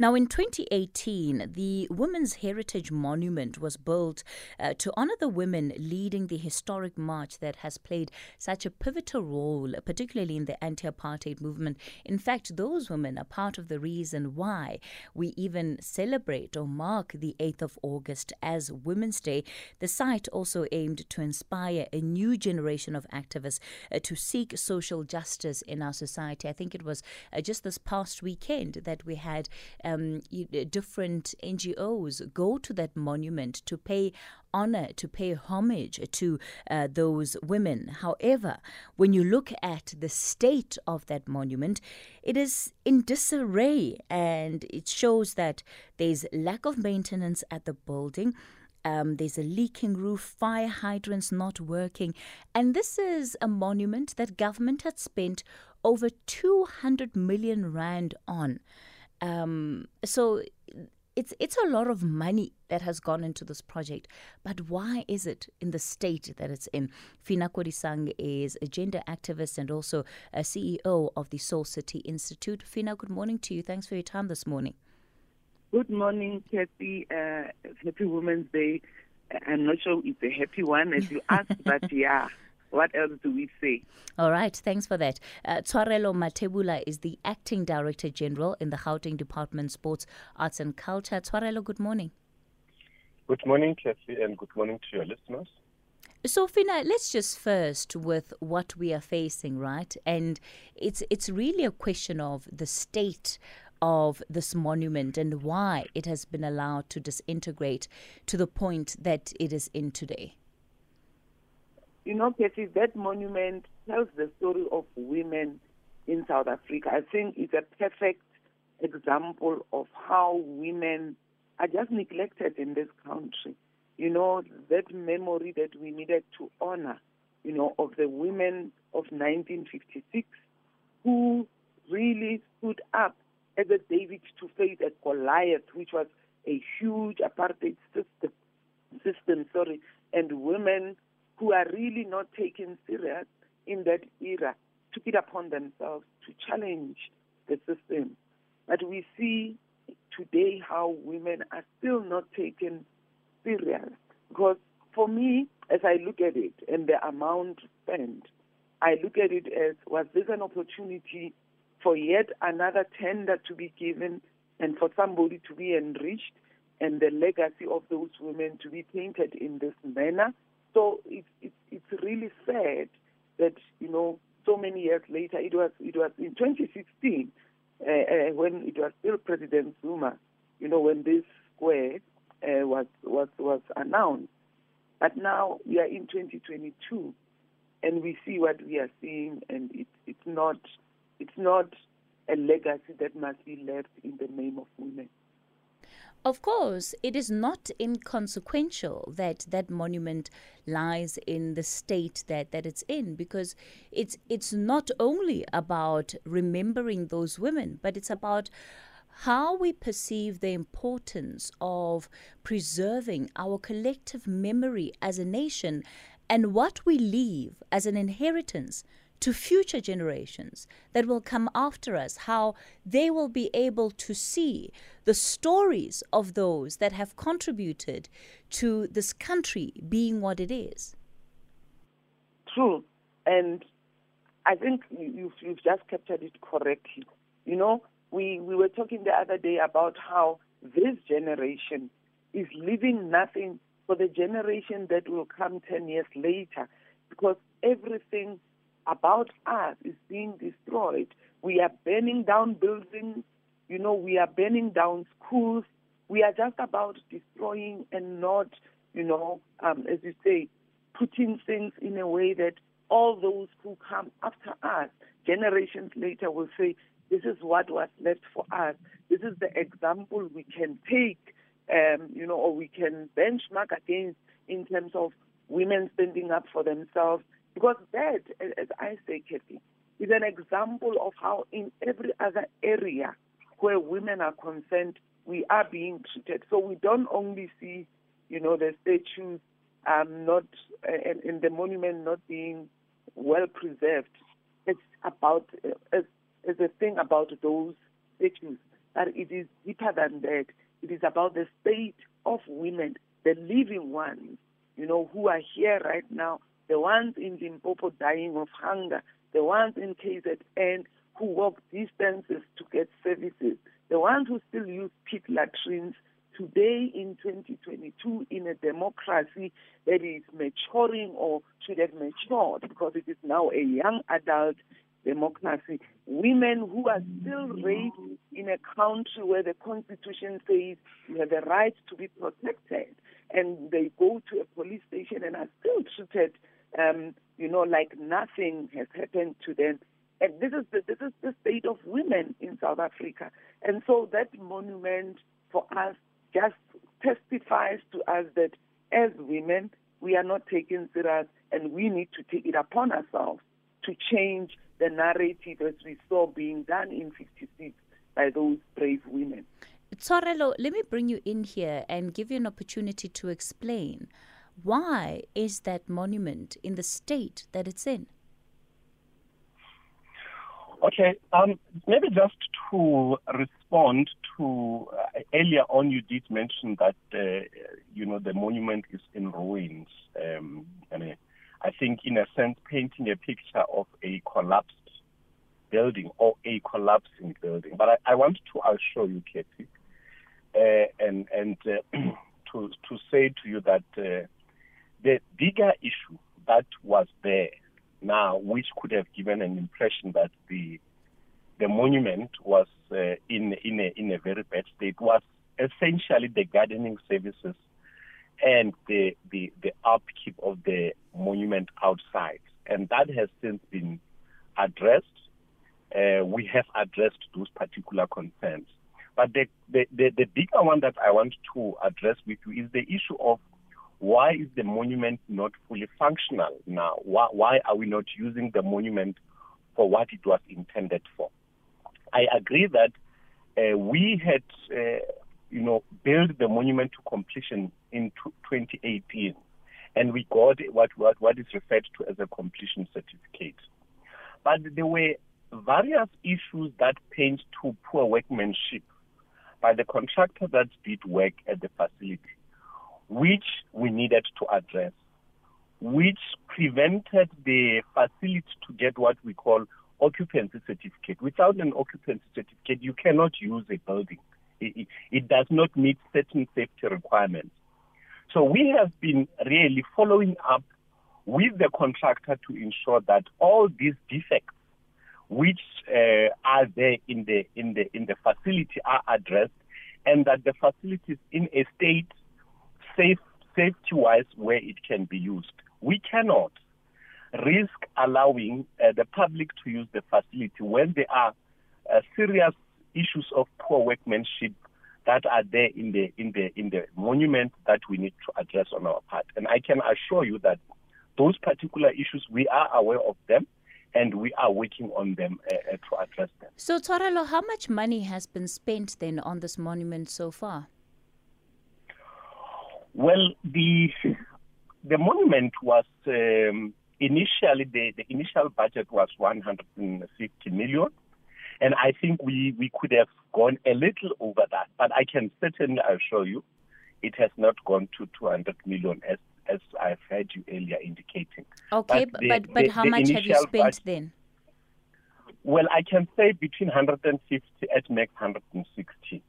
Now, in 2018, the Women's Heritage Monument was built uh, to honor the women leading the historic march that has played such a pivotal role, particularly in the anti apartheid movement. In fact, those women are part of the reason why we even celebrate or mark the 8th of August as Women's Day. The site also aimed to inspire a new generation of activists uh, to seek social justice in our society. I think it was uh, just this past weekend that we had. Uh, um, different NGOs go to that monument to pay honor, to pay homage to uh, those women. However, when you look at the state of that monument, it is in disarray and it shows that there's lack of maintenance at the building. Um, there's a leaking roof, fire hydrants not working. And this is a monument that government had spent over 200 million rand on. Um, so it's it's a lot of money that has gone into this project. But why is it in the state that it's in? Phinah Kodisang is a gender activist and also a CEO of the Soul City Institute. Phinah, good morning to you. Thanks for your time this morning. Good morning, Kathy. Uh, happy Women's Day. I'm not sure it's a happy one as you asked, but yeah what else do we say? All right, thanks for that. Uh, Tshwarelo Mathebula is the Acting Director General in the Gauteng Department Sports, Arts and Culture. Tshwarelo, good morning. Good morning, Kathy, and good morning to your listeners. So, Phinah, let's just first with what we are facing, right? And it's it's really a question of the state of this monument and why it has been allowed to disintegrate to the point that it is in today. You know, Kathy, that monument tells the story of women in South Africa. I think it's a perfect example of how women are just neglected in this country. You know, that memory that we needed to honor, you know, of the women of 1956 who really stood up as a David to face a Goliath, which was a huge apartheid system, system, sorry, and women who are really not taken serious in that era took it upon themselves to challenge the system. But we see today how women are still not taken serious. Because for me, as I look at it and the amount spent, I look at it as was this an opportunity for yet another tender to be given and for somebody to be enriched and the legacy of those women to be painted in this manner so it's it's it's really sad that you know so many years later it was it was in 2016 uh, uh, when it was still President Zuma, you know when this square uh, was was was announced. But now we are in 2022, and we see what we are seeing, and it, it's not it's not a legacy that must be left in the name of women. Of course, it is not inconsequential that that monument lies in the state that, that it's in because it's it's not only about remembering those women, but it's about how we perceive the importance of preserving our collective memory as a nation and what we leave as an inheritance to future generations that will come after us, how they will be able to see the stories of those that have contributed to this country being what it is. True. And I think you've, you've just captured it correctly. You know, we, we were talking the other day about how this generation is leaving nothing for the generation that will come 10 years later because everything about us is being destroyed. We are burning down buildings, you know, we are burning down schools. We are just about destroying and not, you know, um, as you say, putting things in a way that all those who come after us, generations later, will say, this is what was left for us. This is the example we can take, um, you know, or we can benchmark against in terms of women standing up for themselves because that, as I say, Kathy, is an example of how in every other area where women are concerned, we are being treated. So we don't only see, you know, the statues um, not and, and the monument not being well preserved. It's about it's a thing about those statues that it is deeper than that. It is about the state of women, the living ones, you know, who are here right now, the ones in Limpopo dying of hunger, the ones in KZN who walk distances to get services, the ones who still use pit latrines today in 2022 in a democracy that is maturing or should have matured because it is now a young adult democracy. Women who are still raped in a country where the constitution says you have a right to be protected, and they go to a police station and are still treated, um, you know, like nothing has happened to them. And this is the, this is the state of women in South Africa. And so that monument for us just testifies to us that as women, we are not taken serious and we need to take it upon ourselves to change the narrative as we saw being done in 56 by those brave women. Tshwarelo, let me bring you in here and give you an opportunity to explain why is that monument in the state that it's in? Okay, um, maybe just to respond to uh, earlier on, you did mention that uh, you know the monument is in ruins, um, and uh, I think in a sense painting a picture of a collapsed building or a collapsing building. But I, I want to assure you, Katie, uh, and and uh, to to say to you that uh, the bigger issue that was there now, which could have given an impression that the the monument was uh, in in a in a very bad state, was essentially the gardening services and the the the upkeep of the monument outside, and that has since been addressed. Uh, we have addressed those particular concerns. But the, the, the, the bigger one that I want to address with you is the issue of why is the monument not fully functional now? Why, why are we not using the monument for what it was intended for? I agree that uh, we had, uh, you know, built the monument to completion in 2018, and we got what, what, what is referred to as a completion certificate. But there were various issues that point to poor workmanship by the contractor that did work at the facility which we needed to address, which prevented the facility to get what we call occupancy certificate. Without an occupancy certificate, you cannot use a building. It, it, does not meet certain safety requirements. So we have been really following up with the contractor to ensure that all these defects which uh, are there in the in the in the facility are addressed and that the facility is in a state safe, safety-wise where it can be used. We cannot risk allowing uh, the public to use the facility when there are uh, serious issues of poor workmanship that are there in the in the in the monument that we need to address on our part. And I can assure you that those particular issues we are aware of them and we are working on them uh, uh to address them. So Tshwarelo, how much money has been spent then on this monument so far? Well, the the monument was um, initially the, the initial budget was 150 million, and I think we we could have gone a little over that. But I can certainly assure you, it has not gone to 200 million as as I've heard you earlier indicating. Okay, but the, but, but the, how the much have you spent budget, then? Well, I can say between 150 at max 160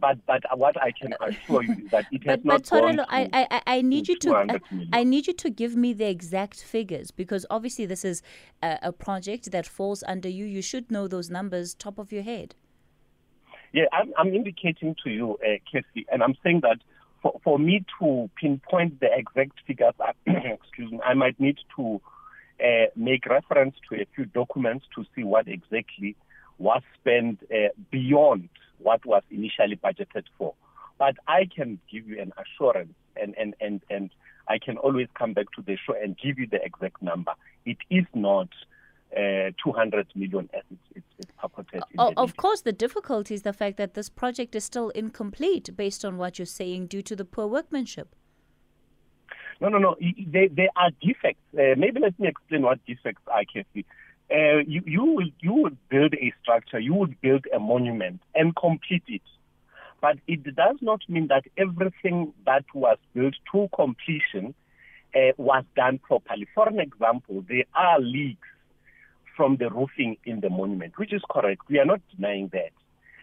but but what I can assure you is that it has but, not but gone I, I, I need you to I, I, need you to give me the exact figures because obviously this is a, a, project that falls under you. You should know those numbers top of your head. Yeah, I'm, I'm indicating to you, uh, Casey, and I'm saying that for, for me to pinpoint the exact figures, excuse me, I might need to uh, make reference to a few documents to see what exactly was spent uh, beyond what was initially budgeted for. But I can give you an assurance and, and, and, and I can always come back to the show and give you the exact number. It is not uh, 200 million as it's, it's, it's purported. Oh, of course, the difficulty is the fact that this project is still incomplete based on what you're saying due to the poor workmanship. No, no, no. They, they are defects. Uh, maybe let me explain what defects are, Kathy. Uh, you, you, will, you would build a structure, you would build a monument and complete it. But it does not mean that everything that was built to completion uh, was done properly. For an example, there are leaks from the roofing in the monument, which is correct. We are not denying that.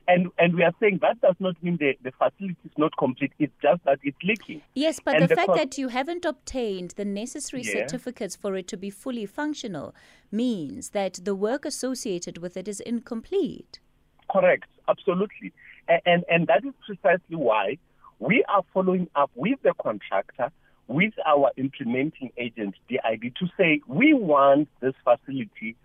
And and we are saying that does not mean the, the facility is not complete. It's just that it's leaking. Yes, but the, the, fact co- that you haven't obtained the necessary yeah. certificates for it to be fully functional means that the work associated with it is incomplete. Correct, absolutely. And, and, and that is precisely why we are following up with the contractor, with our implementing agent, DID, to say we want this facility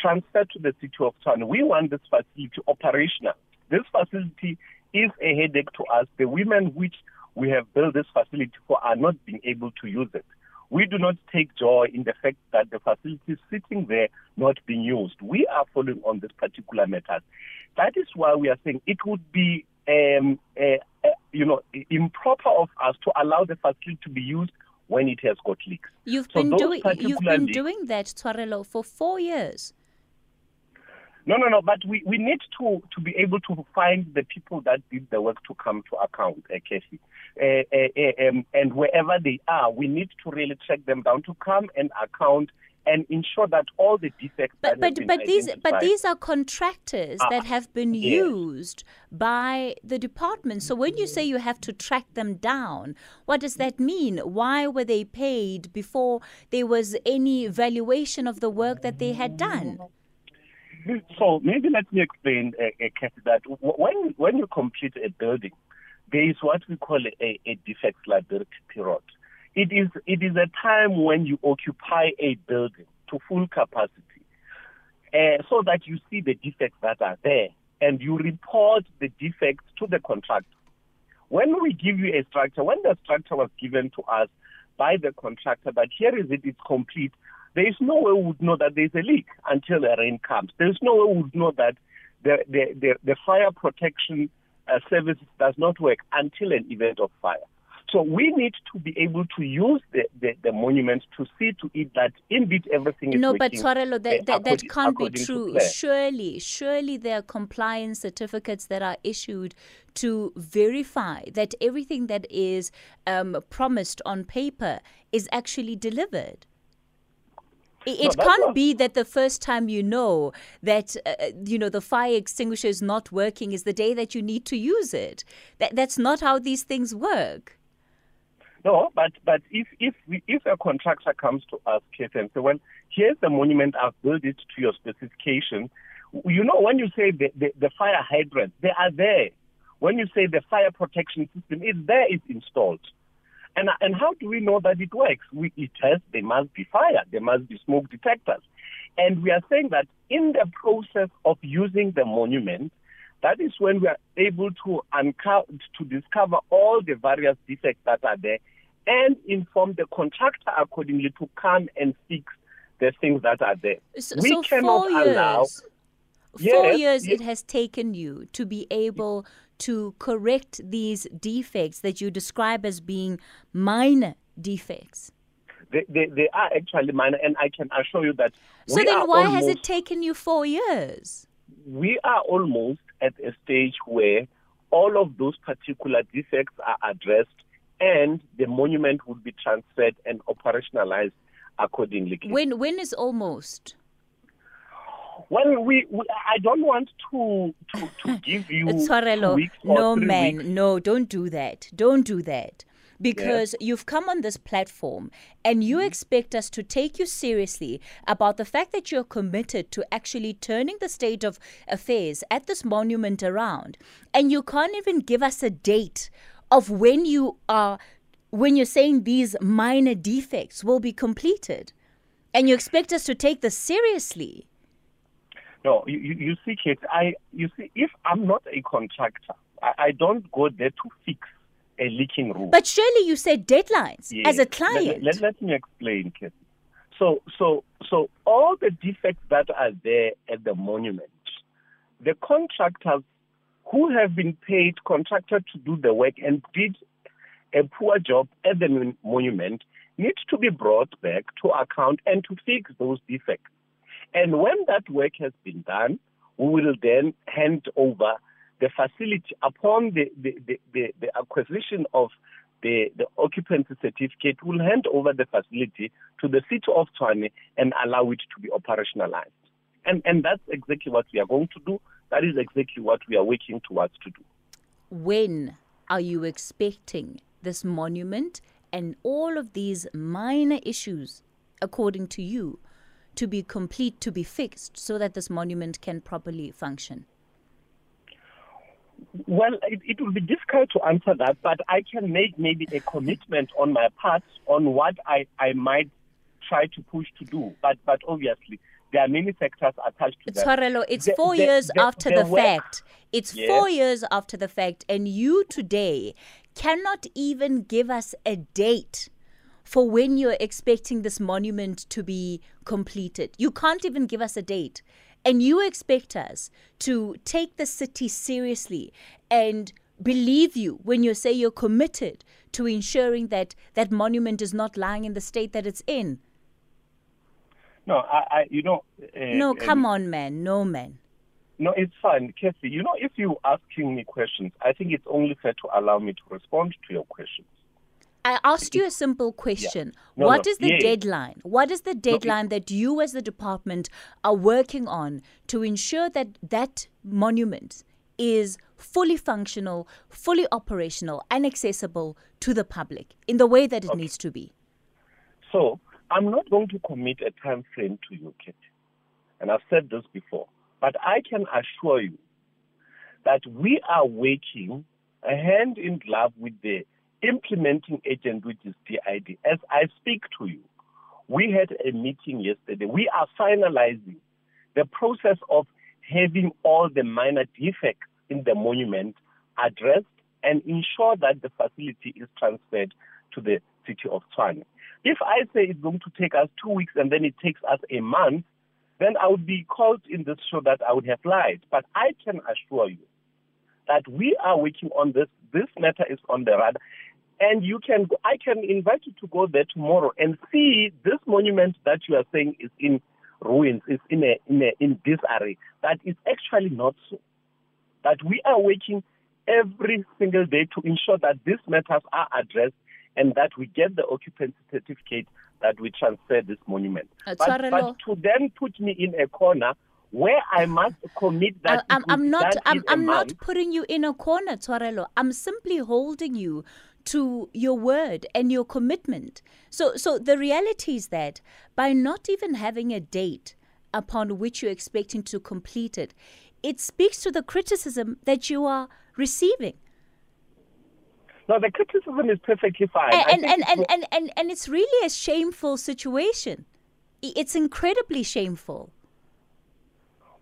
transferred to the city of Tshwane. We want this facility operational. This facility is a headache to us. The women which we have built this facility for are not being able to use it. We do not take joy in the fact that the facility is sitting there not being used. We are following on this particular matter. That is why we are saying it would be, um, uh, uh, you know, improper of us to allow the facility to be used when it has got leaks. You've so been doing you've been doing that, Tshwarelo, for four years. No, no, no. But we, we need to, to be able to find the people that did the work to come to account, uh, Casey. Uh, uh, um, and wherever they are, we need to really track them down to come and account and ensure that all the defects. But but but these but these are contractors that ah, have been yes. used by the department. So when you say you have to track them down, what does that mean? Why were they paid before there was any valuation of the work that they had done? So maybe let me explain, uh, uh, that when when you complete a building, there is what we call a, a defect liability period. It is it is a time when you occupy a building to full capacity, uh, so that you see the defects that are there and you report the defects to the contractor. When we give you a structure, when the structure was given to us by the contractor, that here is it, it's complete, there is no way we would know that there's a leak until the rain comes. There's no way we would know that the, the, the, the fire protection uh, service does not work until an event of fire. So we need to be able to use the, the, the monument to see to it that indeed everything is No, but Tshwarelo, that, uh, that, that can't be true. Surely, surely there are compliance certificates that are issued to verify that everything that is um, promised on paper is actually delivered. It, no, can't be that the first time you know that uh, uh, you know the fire extinguisher is not working is the day that you need to use it. That that's not how these things work. No, but but if if we, if a contractor comes to us, Kate, and say, well, here's the monument, I've built it to your specification. You know, when you say the, the, the fire hydrant, they are there. When you say the fire protection system is there, it's installed. And, and how do we know that it works? We, it has, there must be fire, there must be smoke detectors. And we are saying that in the process of using the monument, that is when we are able to uncover, to discover all the various defects that are there and inform the contractor accordingly to come and fix the things that are there. So, we so cannot allow. Years, four yes, years yes. it has taken you to be able to correct these defects that you describe as being minor defects? They, they, they are actually minor, and I can assure you that. So then, why almost, has it taken you four years? We are almost at a stage where all of those particular defects are addressed, and the monument will be transferred and operationalized accordingly. When when is almost? Well, we, we, I don't want to to, to give you Tshwarelo, no man, weeks. no, don't do that. Don't do that. Because yes. you've come on this platform and you mm-hmm. expect us to take you seriously about the fact that you're committed to actually turning the state of affairs at this monument around. And you can't even give us a date of when you are when you're saying these minor defects will be completed. And you expect us to take this seriously. No, you, you see, Kate, I, you see, if I'm not a contractor, I, I don't go there to fix a leaking roof. But surely you said deadlines yes. as a client. Let, let, let me explain, Kate. So, so, so all the defects that are there at the monument, the contractors who have been paid contractor to do the work and did a poor job at the monument needs to be brought back to account and to fix those defects. And when that work has been done, we will then hand over the facility upon the, the, the, the, the acquisition of the, the occupancy certificate, We'll hand over the facility to the city of Tshwane and allow it to be operationalized. And, and that's exactly what we are going to do. That is exactly what we are working towards to do. When are you expecting this monument and all of these minor issues, according to you, to be complete, to be fixed, so that this monument can properly function? Well, it, it will be difficult to answer that, but I can make maybe a commitment on my part on what I, I might try to push to do. But but obviously, there are many factors attached to that. Tshwarelo, it's four the, years the, after the, the fact. It's yes. four years after the fact, and you today cannot even give us a date for when you're expecting this monument to be completed. You can't even give us a date. And you expect us to take the city seriously and believe you when you say you're committed to ensuring that that monument is not lying in the state that it's in. No, I, I you know. Uh, no, come uh, on, man. No, man. No, it's fine, Kathy. You know, if you're asking me questions, I think it's only fair to allow me to respond to your questions. I asked you a simple question. Yeah. No, what no. is the yeah. deadline? What is the deadline no, that you, as the department, are working on to ensure that that monument is fully functional, fully operational, and accessible to the public in the way that it okay. needs to be? So, I'm not going to commit a time frame to you, Kate. And I've said this before. But I can assure you that we are working hand in glove with the implementing agent, which is DID. As I speak to you, we had a meeting yesterday. We are finalizing the process of having all the minor defects in the monument addressed and ensure that the facility is transferred to the city of Tshwane. If I say it's going to take us two weeks and then it takes us a month, then I would be called in this show that I would have lied. But I can assure you that we are working on this. This matter is on the radar. And you can, I can invite you to go there tomorrow and see this monument that you are saying is in ruins, is in a, in a, in disarray. That is actually not so. That we are working every single day to ensure that these matters are addressed and that we get the occupancy certificate that we transfer this monument. But, but, to then put me in a corner where I must commit that. I'm, I'm not. I'm, I'm not putting you in a corner, Tshwarelo. I'm simply holding you to your word and your commitment. So, so the reality is that by not even having a date upon which you're expecting to complete it, it speaks to the criticism that you are receiving. No, the criticism is perfectly fine. And and, and, and, and, and, and it's really a shameful situation. It's incredibly shameful.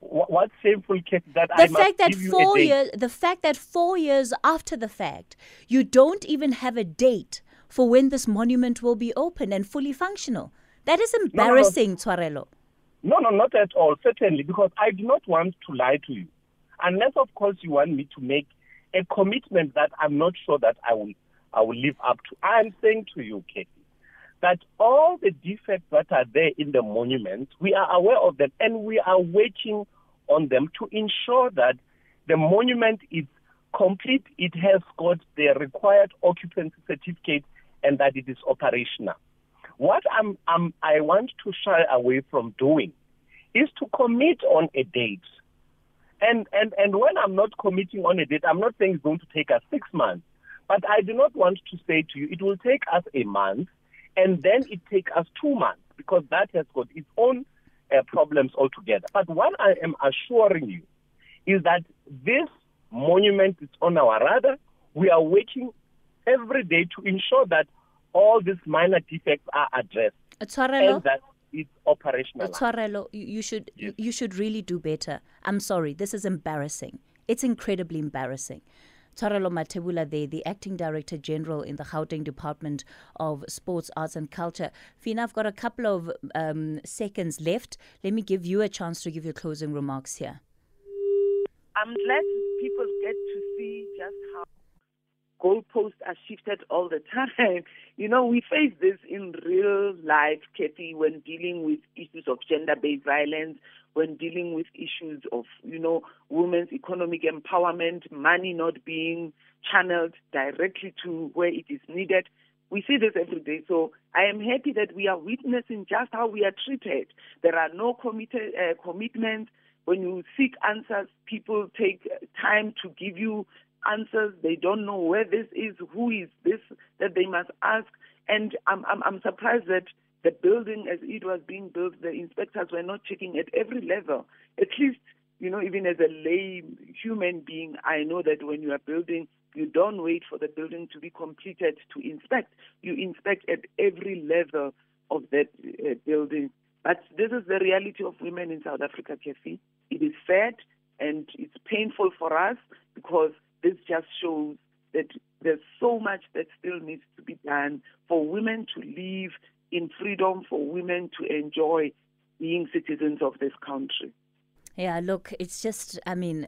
What's shameful, Kate, that the I fact that four years, the fact that four years after the fact, you don't even have a date for when this monument will be open and fully functional. That is embarrassing, no, no. No, no, not at all. Certainly, because I do not want to lie to you, unless, of course, you want me to make a commitment that I'm not sure that I will I will live up to. I am saying to you, Katie, that all the defects that are there in the monument, we are aware of them and we are waiting on them to ensure that the monument is complete, it has got the required occupancy certificate, and that it is operational. What I'm, I'm, I want to shy away from doing is to commit on a date and, and, and when I'm not committing on a date, I'm not saying it's going to take us six months, but I do not want to say to you it will take us a month and then it takes us two months because that has got its own uh, problems altogether. But what I am assuring you is that this monument is on our radar. We are working every day to ensure that all these minor defects are addressed. Tshwarelo? And that it's operational. Tshwarelo, you should yes. you should really do better. I'm sorry, this is embarrassing. It's incredibly embarrassing. Tshwarelo Mathebula there, the Acting Director General in the Gauteng Department of Sports, Arts and Culture. Phinah, I've got a couple of um, seconds left. Let me give you a chance to give your closing remarks here. I'm glad people get to see just how goalposts are shifted all the time. You know, we face this in real life, Kathy, when dealing with issues of gender-based violence, when dealing with issues of, you know, women's economic empowerment, money not being channeled directly to where it is needed. We see this every day. So I am happy that we are witnessing just how we are treated. There are no committed, uh, commitments. When you seek answers, people take time to give you answers. They don't know where this is, who is this that they must ask. And I'm, I'm, I'm surprised that the building, as it was being built, the inspectors were not checking at every level. At least, you know, even as a lay human being, I know that when you are building, you don't wait for the building to be completed to inspect. You inspect at every level of that uh, building. But this is the reality of women in South Africa, Kathy. It is sad and it's painful for us because this just shows that there's so much that still needs to be done for women to live in freedom, for women to enjoy being citizens of this country. Yeah, look, it's just, I mean,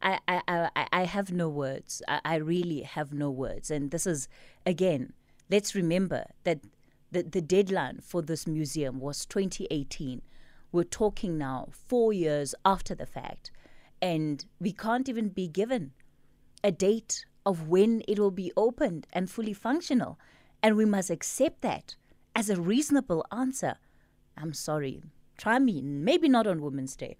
I, I, I, have no words. I, I really have no words. And this is, again, let's remember that the, the deadline for this museum was 2018. We're talking now four years after the fact, and we can't even be given a date of when it will be opened and fully functional. And we must accept that as a reasonable answer. I'm sorry. Try me, maybe not on Women's Day,